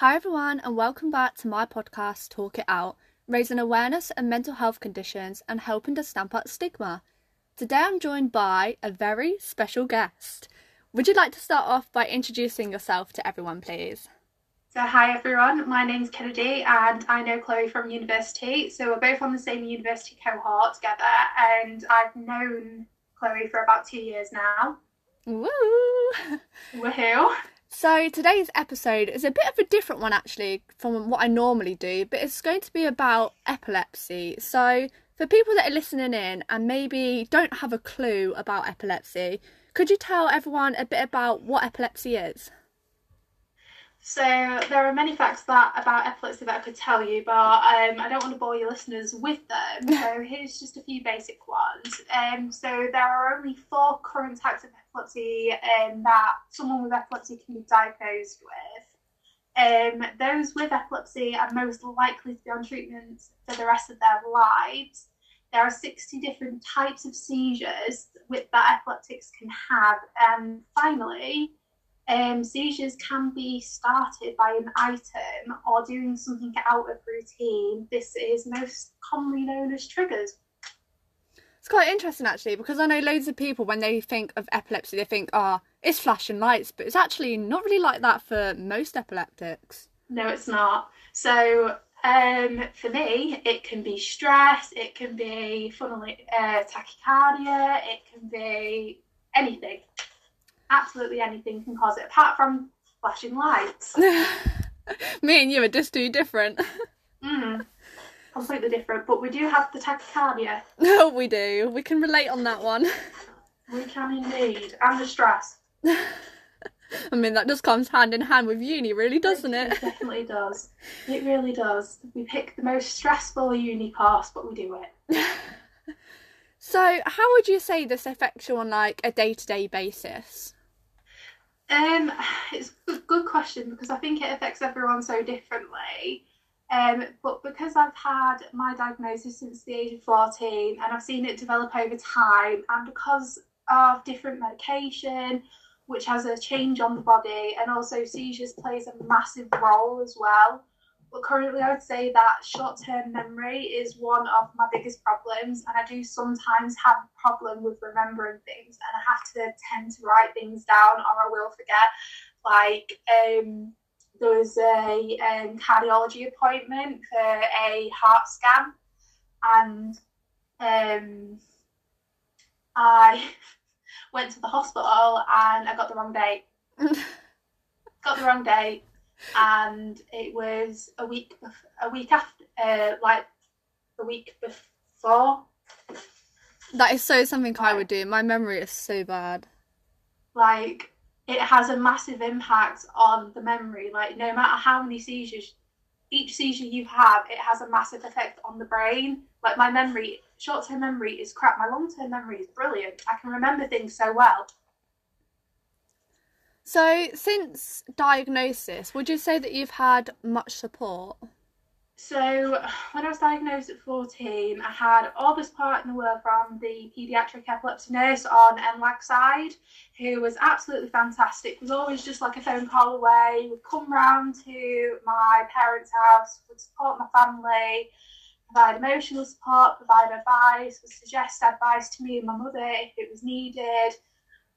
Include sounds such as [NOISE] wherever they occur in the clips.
Hi, everyone, and welcome back to my podcast, Talk It Out, raising awareness of mental health conditions and helping to stamp out stigma. Today I'm joined by a very special guest. Would you like to start off by introducing yourself to everyone, please? So, hi everyone, my name's Kennedy and I know Chloe from university. So, we're both on the same university cohort together, and I've known Chloe for about two years now. Woo! [LAUGHS] Woohoo! So, today's episode is a bit of a different one actually from what I normally do, but it's going to be about epilepsy. So, for people that are listening in and maybe don't have a clue about epilepsy, could you tell everyone a bit about what epilepsy is? So there are many facts that about epilepsy that I could tell you, but um, I don't want to bore your listeners with them. [LAUGHS] So here's just a few basic ones. Um, so there are only four current types of epilepsy um, that someone with epilepsy can be diagnosed with. Um, those with epilepsy are most likely to be on treatment for the rest of their lives. There are 60 different types of seizures with, that epileptics can have. And finally, um, seizures can be started by an item or doing something out of routine. This is most commonly known as triggers. It's quite interesting actually because I know loads of people when they think of epilepsy, they think, oh, it's flashing lights, but it's actually not really like that for most epileptics. No, it's not. So, um, for me, it can be stress, it can be funnily uh, tachycardia, it can be anything. Absolutely anything can cause it, apart from flashing lights. [LAUGHS] Me and you are just too different. [LAUGHS] mm, completely different, but we do have the tachycardia. No, [LAUGHS] we do. We can relate on that one. [LAUGHS] We can indeed, and the stress. [LAUGHS] I mean, that just comes hand in hand with uni, really, doesn't it? It definitely does. It really does. We pick the most stressful uni course, but we do it. so, how would you say this affects you on like a day to day basis? Um, [SIGHS] it's a good question because I think it affects everyone so differently. Um, but because I've had my diagnosis since the age of 14 and I've seen it develop over time, and because of different medication, which has a change on the body, and also seizures plays a massive role as well. But currently, I would say that short term memory is one of my biggest problems, and I do sometimes have a problem with remembering things, and I have to tend to write things down, or I will forget. Like, um, there was a um, cardiology appointment for a heart scan, and um, I [LAUGHS] went to the hospital and I got the wrong date. [LAUGHS] got the wrong date, and it was a week a week after, uh, like a week before. That is so something I would do. My memory is so bad. Like it has a massive impact on the memory. Like no matter how many seizures, each seizure you have, it has a massive effect on the brain. Like my memory, short-term memory is crap. My long-term memory is brilliant. I can remember things so well. So, since diagnosis, would you say that you've had much support? So, when I was diagnosed at 14, I had all in the world from the paediatric epilepsy nurse on NLAG side, who was absolutely fantastic, was always just like a phone call away, would come round to my parents' house, would support my family, provide emotional support, provide advice, would suggest advice to me and my mother if it was needed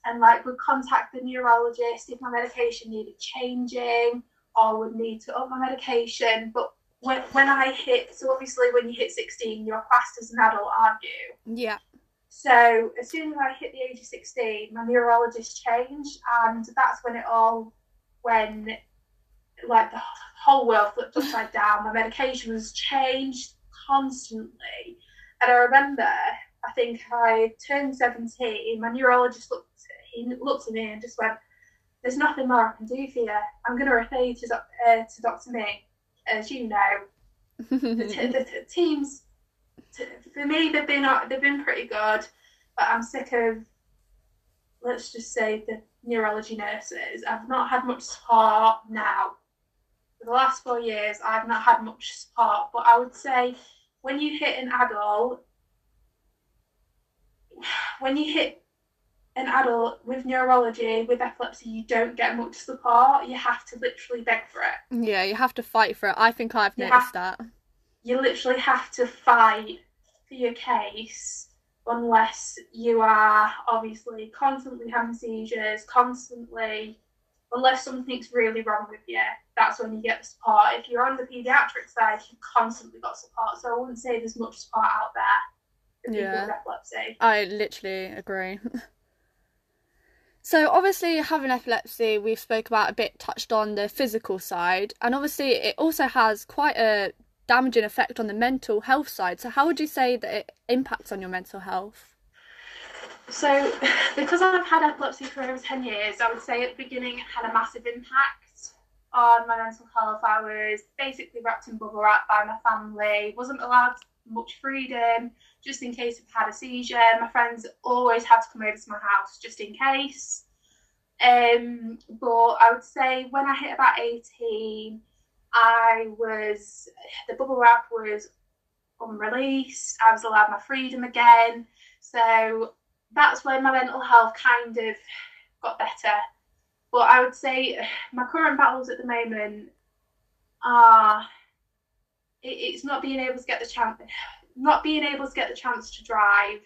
and like would contact the neurologist if my medication needed changing or would need to up my medication. But when, when I hit, so obviously when you hit 16, you're classed as an adult, aren't you? Yeah. So as soon as I hit the age of 16, my neurologist changed, and that's when it all, when like the whole world flipped upside [LAUGHS] down. My medication was changed constantly, and I remember I think I turned 17. My neurologist looked he looked at me and just went, "There's nothing more I can do for you. I'm going to refer you to, uh, to Dr. May. As you know, the, t- the t- teams t- for me they've been uh, they've been pretty good, but I'm sick of let's just say the neurology nurses. I've not had much support now. For the last four years, I've not had much support, but I would say when you hit an adult, [SIGHS] when you hit an adult with neurology, with epilepsy, you don't get much support. You have to literally beg for it. Yeah, you have to fight for it. I think I've You noticed have- that. You literally have to fight for your case unless you are obviously constantly having seizures, constantly, unless something's really wrong with you. That's when you get the support. If you're on the paediatric side, you've constantly got support. So I wouldn't say there's much support out there for people Yeah. with epilepsy. I literally agree. [LAUGHS] so obviously having epilepsy, we've spoke about a bit, touched on the physical side, and obviously it also has quite a damaging effect on the mental health side. So how would you say that it impacts on your mental health? So, [SIGHS] because I've had epilepsy for over 10 years, I would say at the beginning it had a massive impact on my mental health. I was basically wrapped in bubble wrap by my family, wasn't allowed much freedom just in case I've had a seizure. My friends always had to come over to my house just in case. Um, but I would say when I hit about 18, I was, the bubble wrap was unreleased. I was allowed my freedom again. So that's when my mental health kind of got better. But I would say my current battles at the moment are it's not being able to get the chance, not being able to get the chance to drive.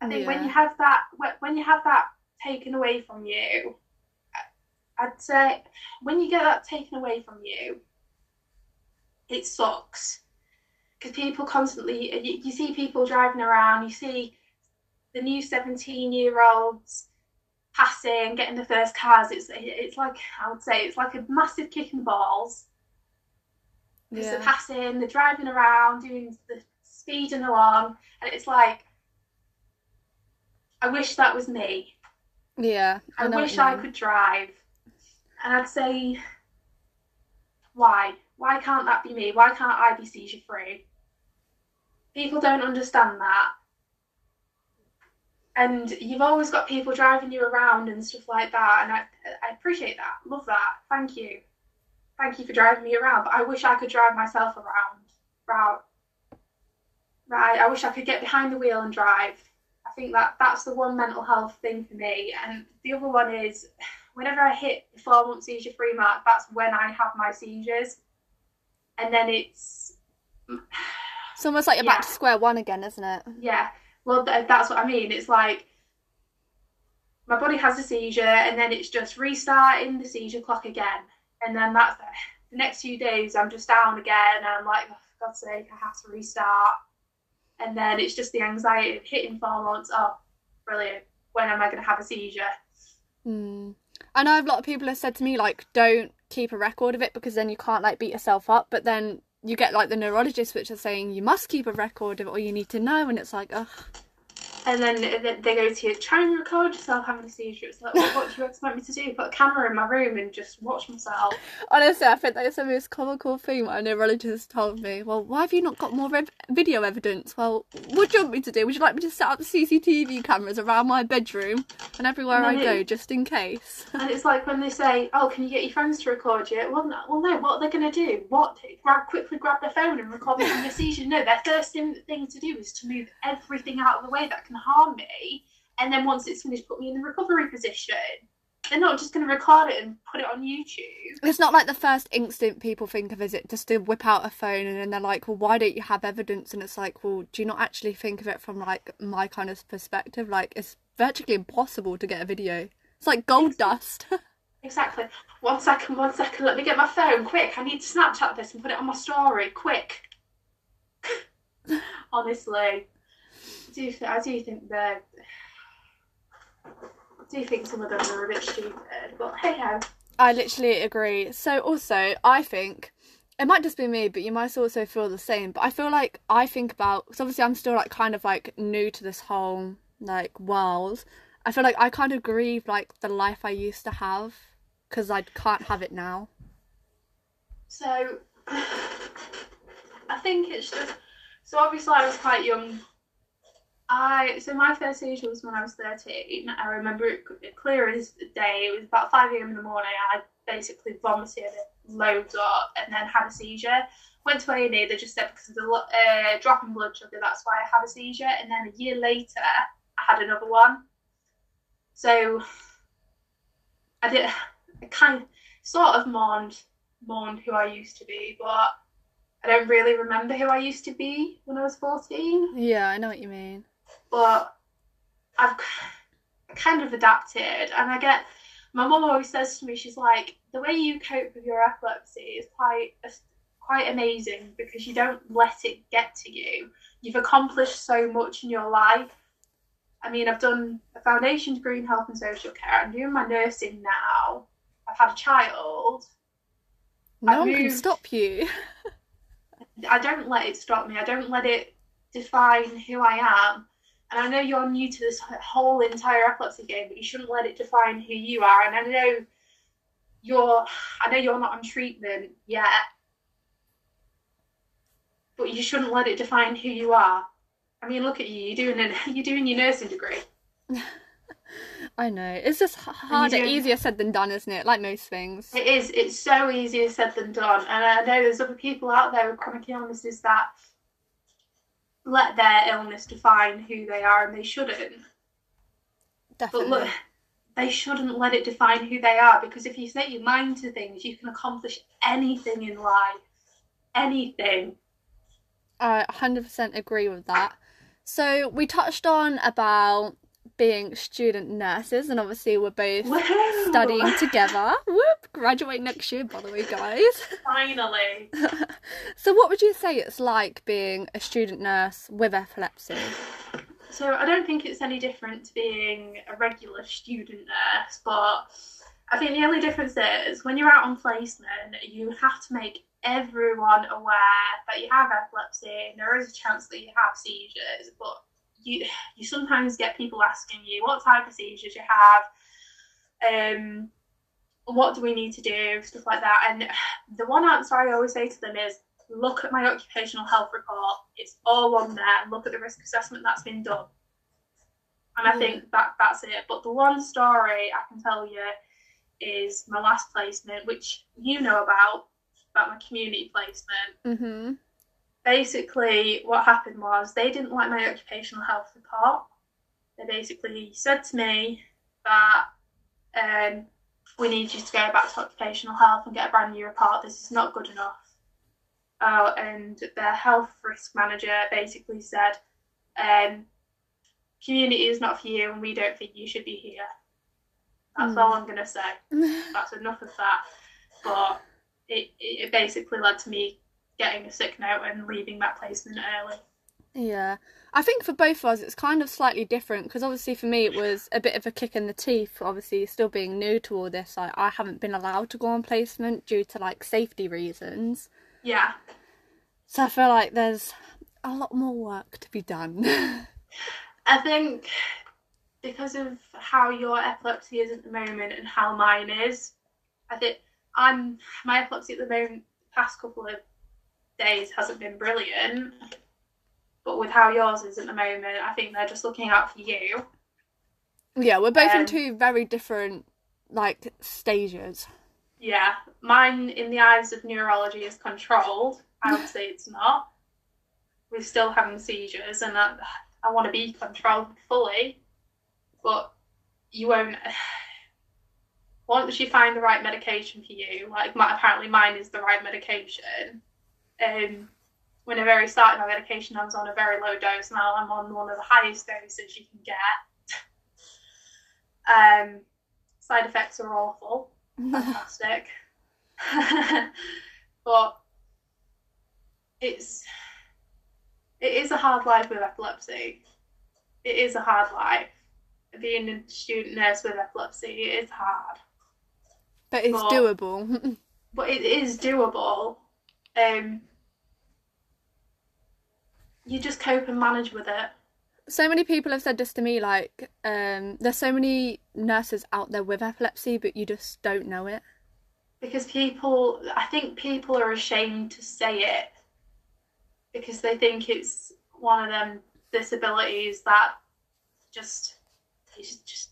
I think when you have that, when- you have that taken away from you, I'd say when you get that taken away from you, it sucks because people constantly you, you see people driving around, you see the new 17 year olds passing, getting the first cars. It's it's like I would say it's like a massive kick in the balls because they're passing, they're driving around, doing the speeding along, and it's like I wish that was me. Yeah. I, what wish I could drive. And I'd say, why? Why can't that be me? Why can't I be seizure free? People don't understand that. And you've always got people driving you around and stuff like that. And I, I appreciate that. Love that. Thank you. Thank you for driving me around. But I wish I could drive myself around. Right. Right. I wish I could get behind the wheel and drive. I think that that's the one mental health thing for me. And the other one is whenever I hit the four month seizure free mark, that's when I have my seizures. And then it's, It's almost like you're back to square one again, isn't it? yeah, well, th- that's what I mean. It's like my body has a seizure, and then it's just restarting the seizure clock again. And then that's the next few days, I'm just down again, and I'm like, oh, for God's sake, I have to restart. And then it's just the anxiety of hitting four months. Oh, brilliant. When am I going to have a seizure? Hmm. I know a lot of people have said to me like, don't keep a record of it because then you can't like beat yourself up. But then you get like the neurologists which are saying you must keep a record of it or you need to know, and it's like, ugh. And then they go to you, try and record yourself having a seizure. It's like, well, what do you expect me to do? Put a camera in my room and just watch myself? Honestly, I think that's the most comical thing my neurologist told me. Well, why have you not got more ev- video evidence? Well, what do you want me to do? Would you like me to set up CCTV cameras around my bedroom and everywhere I No. go just in case? [LAUGHS] And it's like when they say, "Oh, can you get your friends to record you?" Well, no, well, no. What are they going to do? What? Grab quickly, grab their phone and record me from your seizure? No, their first thing, thing to do is to move everything out of the way that can harm me, and then once it's finished, put me in the recovery position. They're not just going to record it and put it on YouTube. It's not like the first instant people think of, is it? Just to whip out a phone and then they're like, well, why don't you have evidence? And it's like, well, do you not actually think of it from like my kind of perspective? Like, it's virtually impossible to get a video. It's like gold dust. [LAUGHS] Exactly. One second, one second. Let me get my phone. Quick. I need to Snapchat this and put it on my story. Quick. [LAUGHS] Honestly, do, th- I do think they're. I do think some of them are a bit stupid, but hey ho. I literally agree. So also, I think it might just be me, but you might also feel the same. But I feel like I think about because obviously I'm still like kind of like new to this whole like world. I feel like I kind of grieve like the life I used to have because I can't have it now. So, [SIGHS] I think it's just. So obviously, I was quite young. I so my first seizure was when I was thirteen. I remember it clear as day. It was about five a.m. in the morning. I basically vomited loads up and then had a seizure. Went to A and E. They just said because of the uh, drop in blood sugar, that's why I had a seizure. And then a year later, I had another one. So I did. I kind of sort of mourned mourned who I used to be, but I don't really remember who I used to be when I was 14. Yeah, I know what you mean. But I've kind of adapted, and I get my mum always says to me, she's like, the way you cope with your epilepsy is quite quite amazing because you don't let it get to you. You've accomplished so much in your life. I mean, I've done a foundation degree in health and social care. I'm doing my nursing now. I've had a child. No one can stop you. I don't let it stop me. I don't let it define who I am. And I know you're new to this whole entire epilepsy game, but you shouldn't let it define who you are. And I know you're, I know you're not on treatment yet, but you shouldn't let it define who you are. I mean, look at you. You're doing it. [LAUGHS] You're doing your nursing degree. [LAUGHS] I know. It's just harder, doing- easier said than done, isn't it? Like most things. It is. It's so easier said than done. And I know there's other people out there with chronic illnesses that let their illness define who they are, and they shouldn't. But Definitely. look, they shouldn't let it define who they are because if you set your mind to things, you can accomplish anything in life. Anything. I 100% agree with that. So we touched on about being student nurses, and obviously we're both studying together. [LAUGHS] Whoop! Graduate next year, by the way, guys. [LAUGHS] Finally. So what would you say it's like being a student nurse with epilepsy? So I don't think it's any different to being a regular student nurse, but I think the only difference is when you're out on placement, you have to make everyone aware that you have epilepsy and there is a chance that you have seizures, but you you sometimes get people asking you what type of seizures you have, um, what do we need to do, stuff like that. And the one answer I always say to them is look at my occupational health report. It's all on there. Look at the risk assessment that's been done. And I think think that that's it. But the one story I can tell you is my last placement, which you know about, about my community placement. Mm-hmm. Basically, what happened was they didn't like my occupational health report. They basically said to me that um, we need you to go back to occupational health and get a brand new report. This is not good enough. Oh, and their health risk manager basically said, um, community is not for you and we don't think you should be here. That's Hmm. all I'm going to say. [LAUGHS] That's enough of that. But it, it basically led to me getting a sick note and leaving that placement early. Yeah. I think for both of us, it's kind of slightly different because obviously for me, it was a bit of a kick in the teeth. Obviously, still being new to all this, I, I haven't been allowed to go on placement due to like safety reasons. Yeah. So I feel like there's a lot more work to be done. [LAUGHS] I think because of how your epilepsy is at the moment and how mine is, I think I'm my epilepsy at the moment, past couple of days hasn't been brilliant. But with how yours is at the moment, I think they're just looking out for you. yeah, we're both in Um, two very different like stages. Yeah, mine in the eyes of neurology is controlled. I would say it's not. We're still having seizures, and I, I want to be controlled fully, but you won't. [SIGHS] Once you find the right medication for you, like my, apparently mine is the right medication. Um, when I very started my medication, I was on a very low dose. Now I'm on one of the highest doses you can get. Um, side effects are awful fantastic. [LAUGHS] but it's it is a hard life with epilepsy. It is a hard life. Being a student nurse with epilepsy it is hard. but it's Well- doable. [LAUGHS] But it is doable. Um you just cope and manage with it. so many people have said this to me like um there's so many nurses out there with epilepsy but you just don't know it. Because people i think people are ashamed to say it because they think it's one of them disabilities that just it's just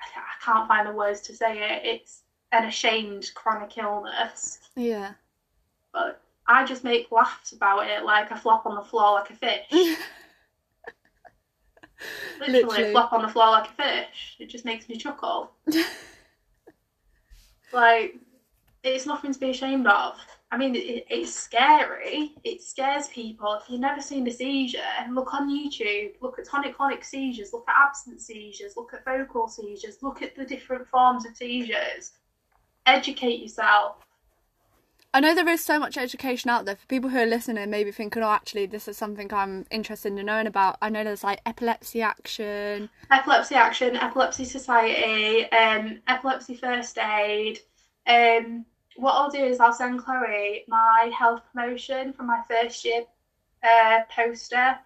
i I can't find the words to say it. It's an ashamed chronic illness. Yeah. But i just make laughs about it like i flop on the floor like a fish [LAUGHS] literally, Literally. flop on the floor like a fish it just makes me chuckle [LAUGHS] like it's nothing to be ashamed of. I mean, it, it's scary. It scares people. If you've never seen a seizure, look on YouTube. Look at tonic-clonic seizures. Look at absent seizures. Look at focal seizures. Look at the different forms of seizures. Educate yourself. I know there is so much education out there for people who are listening, maybe thinking, oh, actually, this is something I'm interested in knowing about. I know there's like Epilepsy Action, Epilepsy Action, Epilepsy Society, um, Epilepsy First Aid. Um, what I'll do is I'll send Chloe my health promotion from my first year uh, poster,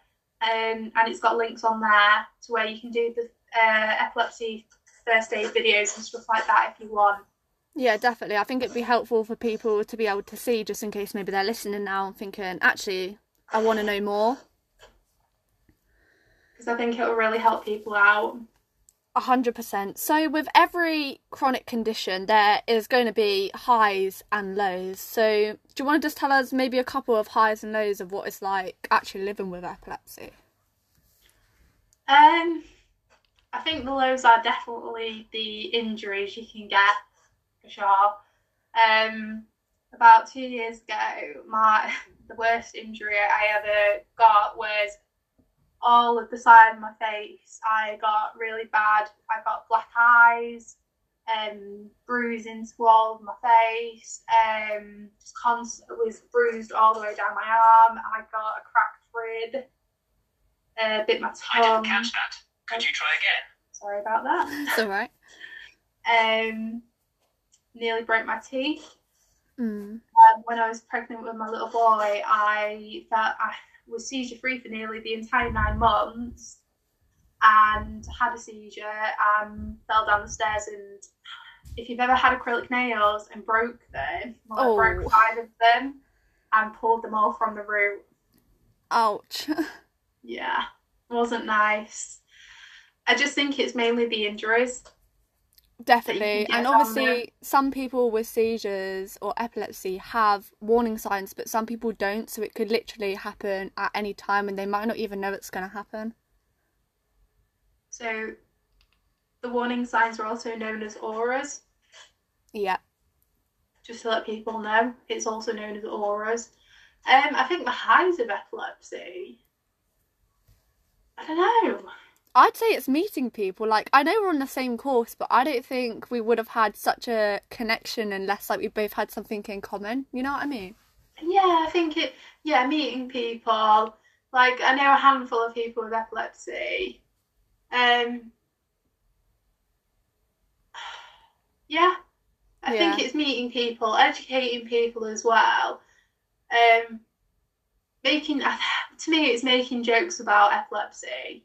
um, and it's got links on there to where you can do the uh, epilepsy first aid videos and stuff like that if you want. Yeah, definitely. I think it'd be helpful for people to be able to see, just in case maybe they're listening now and thinking, actually, I want to know more. Because I think it'll really help people out. A hundred percent. So with every chronic condition, there is going to be highs and lows. So do you want to just tell us maybe a couple of highs and lows of what it's like actually living with epilepsy? Um, I think the lows are definitely the injuries you can get for sure. Um, about two years ago, my [LAUGHS] the worst injury I ever got was all of the side of my face. I got really bad. I got black eyes, um, bruising to all of my face. Um, just constant was bruised all the way down my arm. I got a cracked rib. Uh, bit my tongue. I didn't catch that. Could you try again? Sorry about that. It's all right. [LAUGHS] Um, nearly broke my teeth. Mm. Um, when I was pregnant with my little boy, I felt I was seizure free for nearly the entire nine months, and had a seizure and fell down the stairs. And if you've ever had acrylic nails and broke them, well, I Oh. broke five of them and pulled them all from the root. Ouch. [LAUGHS] Yeah, wasn't nice. I just think it's mainly the injuries. Definitely. And obviously, some people with seizures or epilepsy have warning signs, but some people don't. So it could literally happen at any time and they might not even know it's going to happen. So the warning signs are also known as auras. Yeah. just to let people know, it's also known as auras. Um, I think the highs of epilepsy. I don't know. I'd say it's meeting people. Like, I know we're on the same course, but I don't think we would have had such a connection unless, like, we both had something in common. You know what I mean? Yeah, I think it. Yeah, meeting people. Like I know a handful of people with epilepsy. Um. [SIGHS] Yeah, I think it's meeting people, educating people as well. Um, making [LAUGHS] to me, it's making jokes about epilepsy.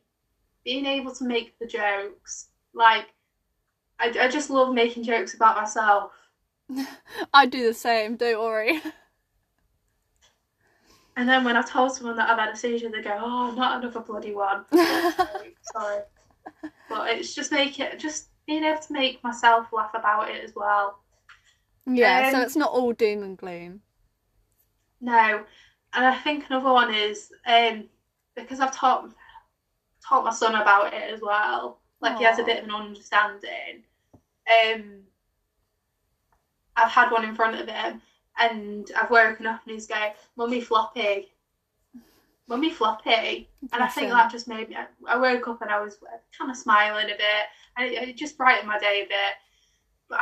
Being able to make the jokes, like I, I just love making jokes about myself. [LAUGHS] I do the same, don't worry. [LAUGHS] And then when I told someone that I've had a seizure, they go, "Oh, not another bloody one." [LAUGHS] Sorry. But it's just make it, just being able to make myself laugh about it as well. yeah, so Um, it's not all doom and gloom. No, and I think another one is um, because I've taught taught my son about it as well. Like he has a bit of an understanding. Um, I've had one in front of him, and I've woken up and he's going, "Mummy floppy, mummy floppy," and I think that just made me. I woke up and I was kind of smiling a bit, and it, it just brightened my day a bit. But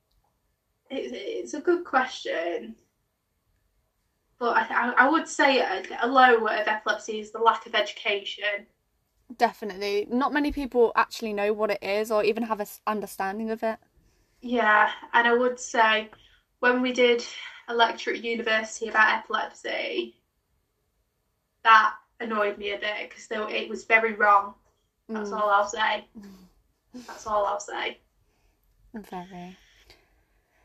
[SIGHS] it's it's a good question. But I, I, would say a, a low of epilepsy is the lack of education. Definitely. Not many people actually know what it is or even have a understanding of it. Yeah, and I would say when we did a lecture at university about epilepsy, that annoyed me a bit because it was very wrong. That's Mm, all I'll say. [LAUGHS] That's all I'll say. very.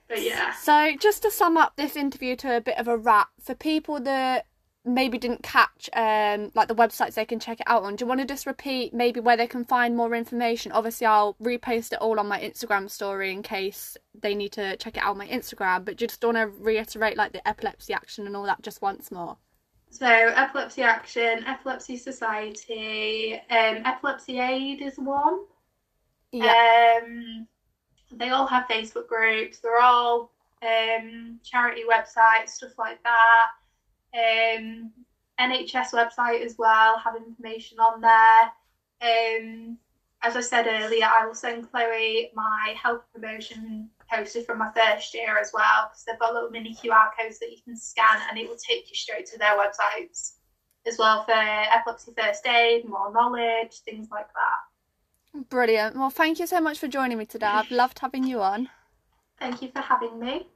But yeah, So, just to sum up this interview to a bit of a wrap, for people that maybe didn't catch um like the websites they can check it out on, do you want to just repeat maybe where they can find more information? Obviously, I'll repost it all on my Instagram story in case they need to check it out on my Instagram, but just want to reiterate like the epilepsy action and all that just once more. so Epilepsy Action, Epilepsy Society, um, Epilepsy Aid is one. Yeah. Um, they all have Facebook groups. They're all um, charity websites, stuff like that. Um, NHS website as well, have information on there. Um, as I said earlier, I will send Chloe my health promotion poster from my first year as well because they've got little mini QR codes that you can scan and it will take you straight to their websites as well for epilepsy first aid, more knowledge, things like that. Brilliant. Well, thank you so much for joining me today. I've loved having you on. Thank you for having me.